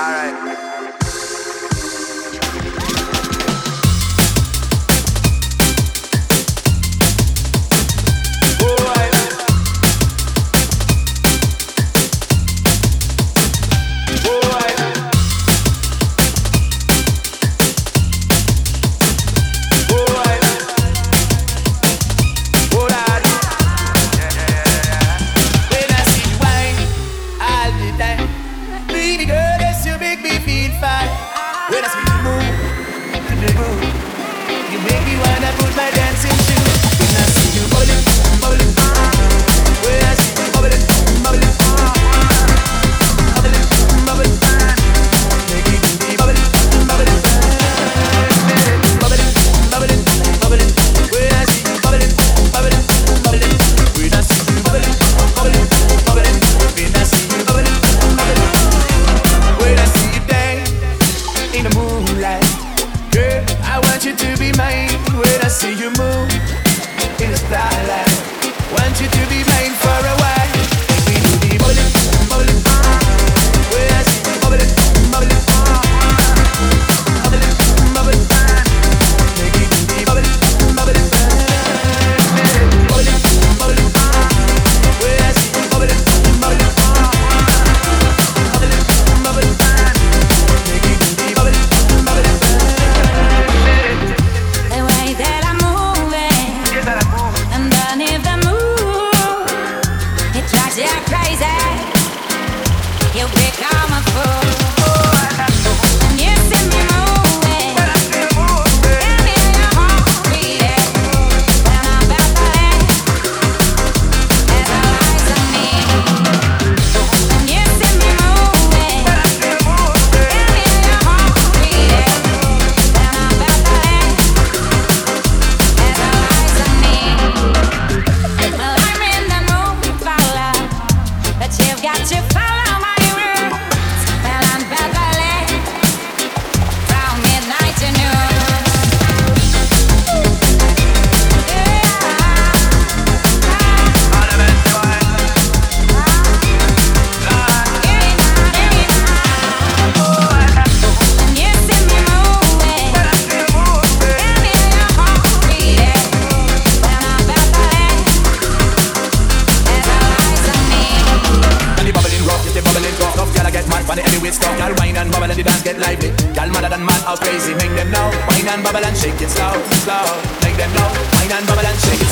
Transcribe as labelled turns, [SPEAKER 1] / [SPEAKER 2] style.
[SPEAKER 1] how crazy make them know. Wine and bubble and shake it slow, slow. Make them know. Wine and bubble and shake it slow. Wine and bubble, just drop the body. Gotta get mad, I get crazy. See you bubble in a that, in a lady. No waste no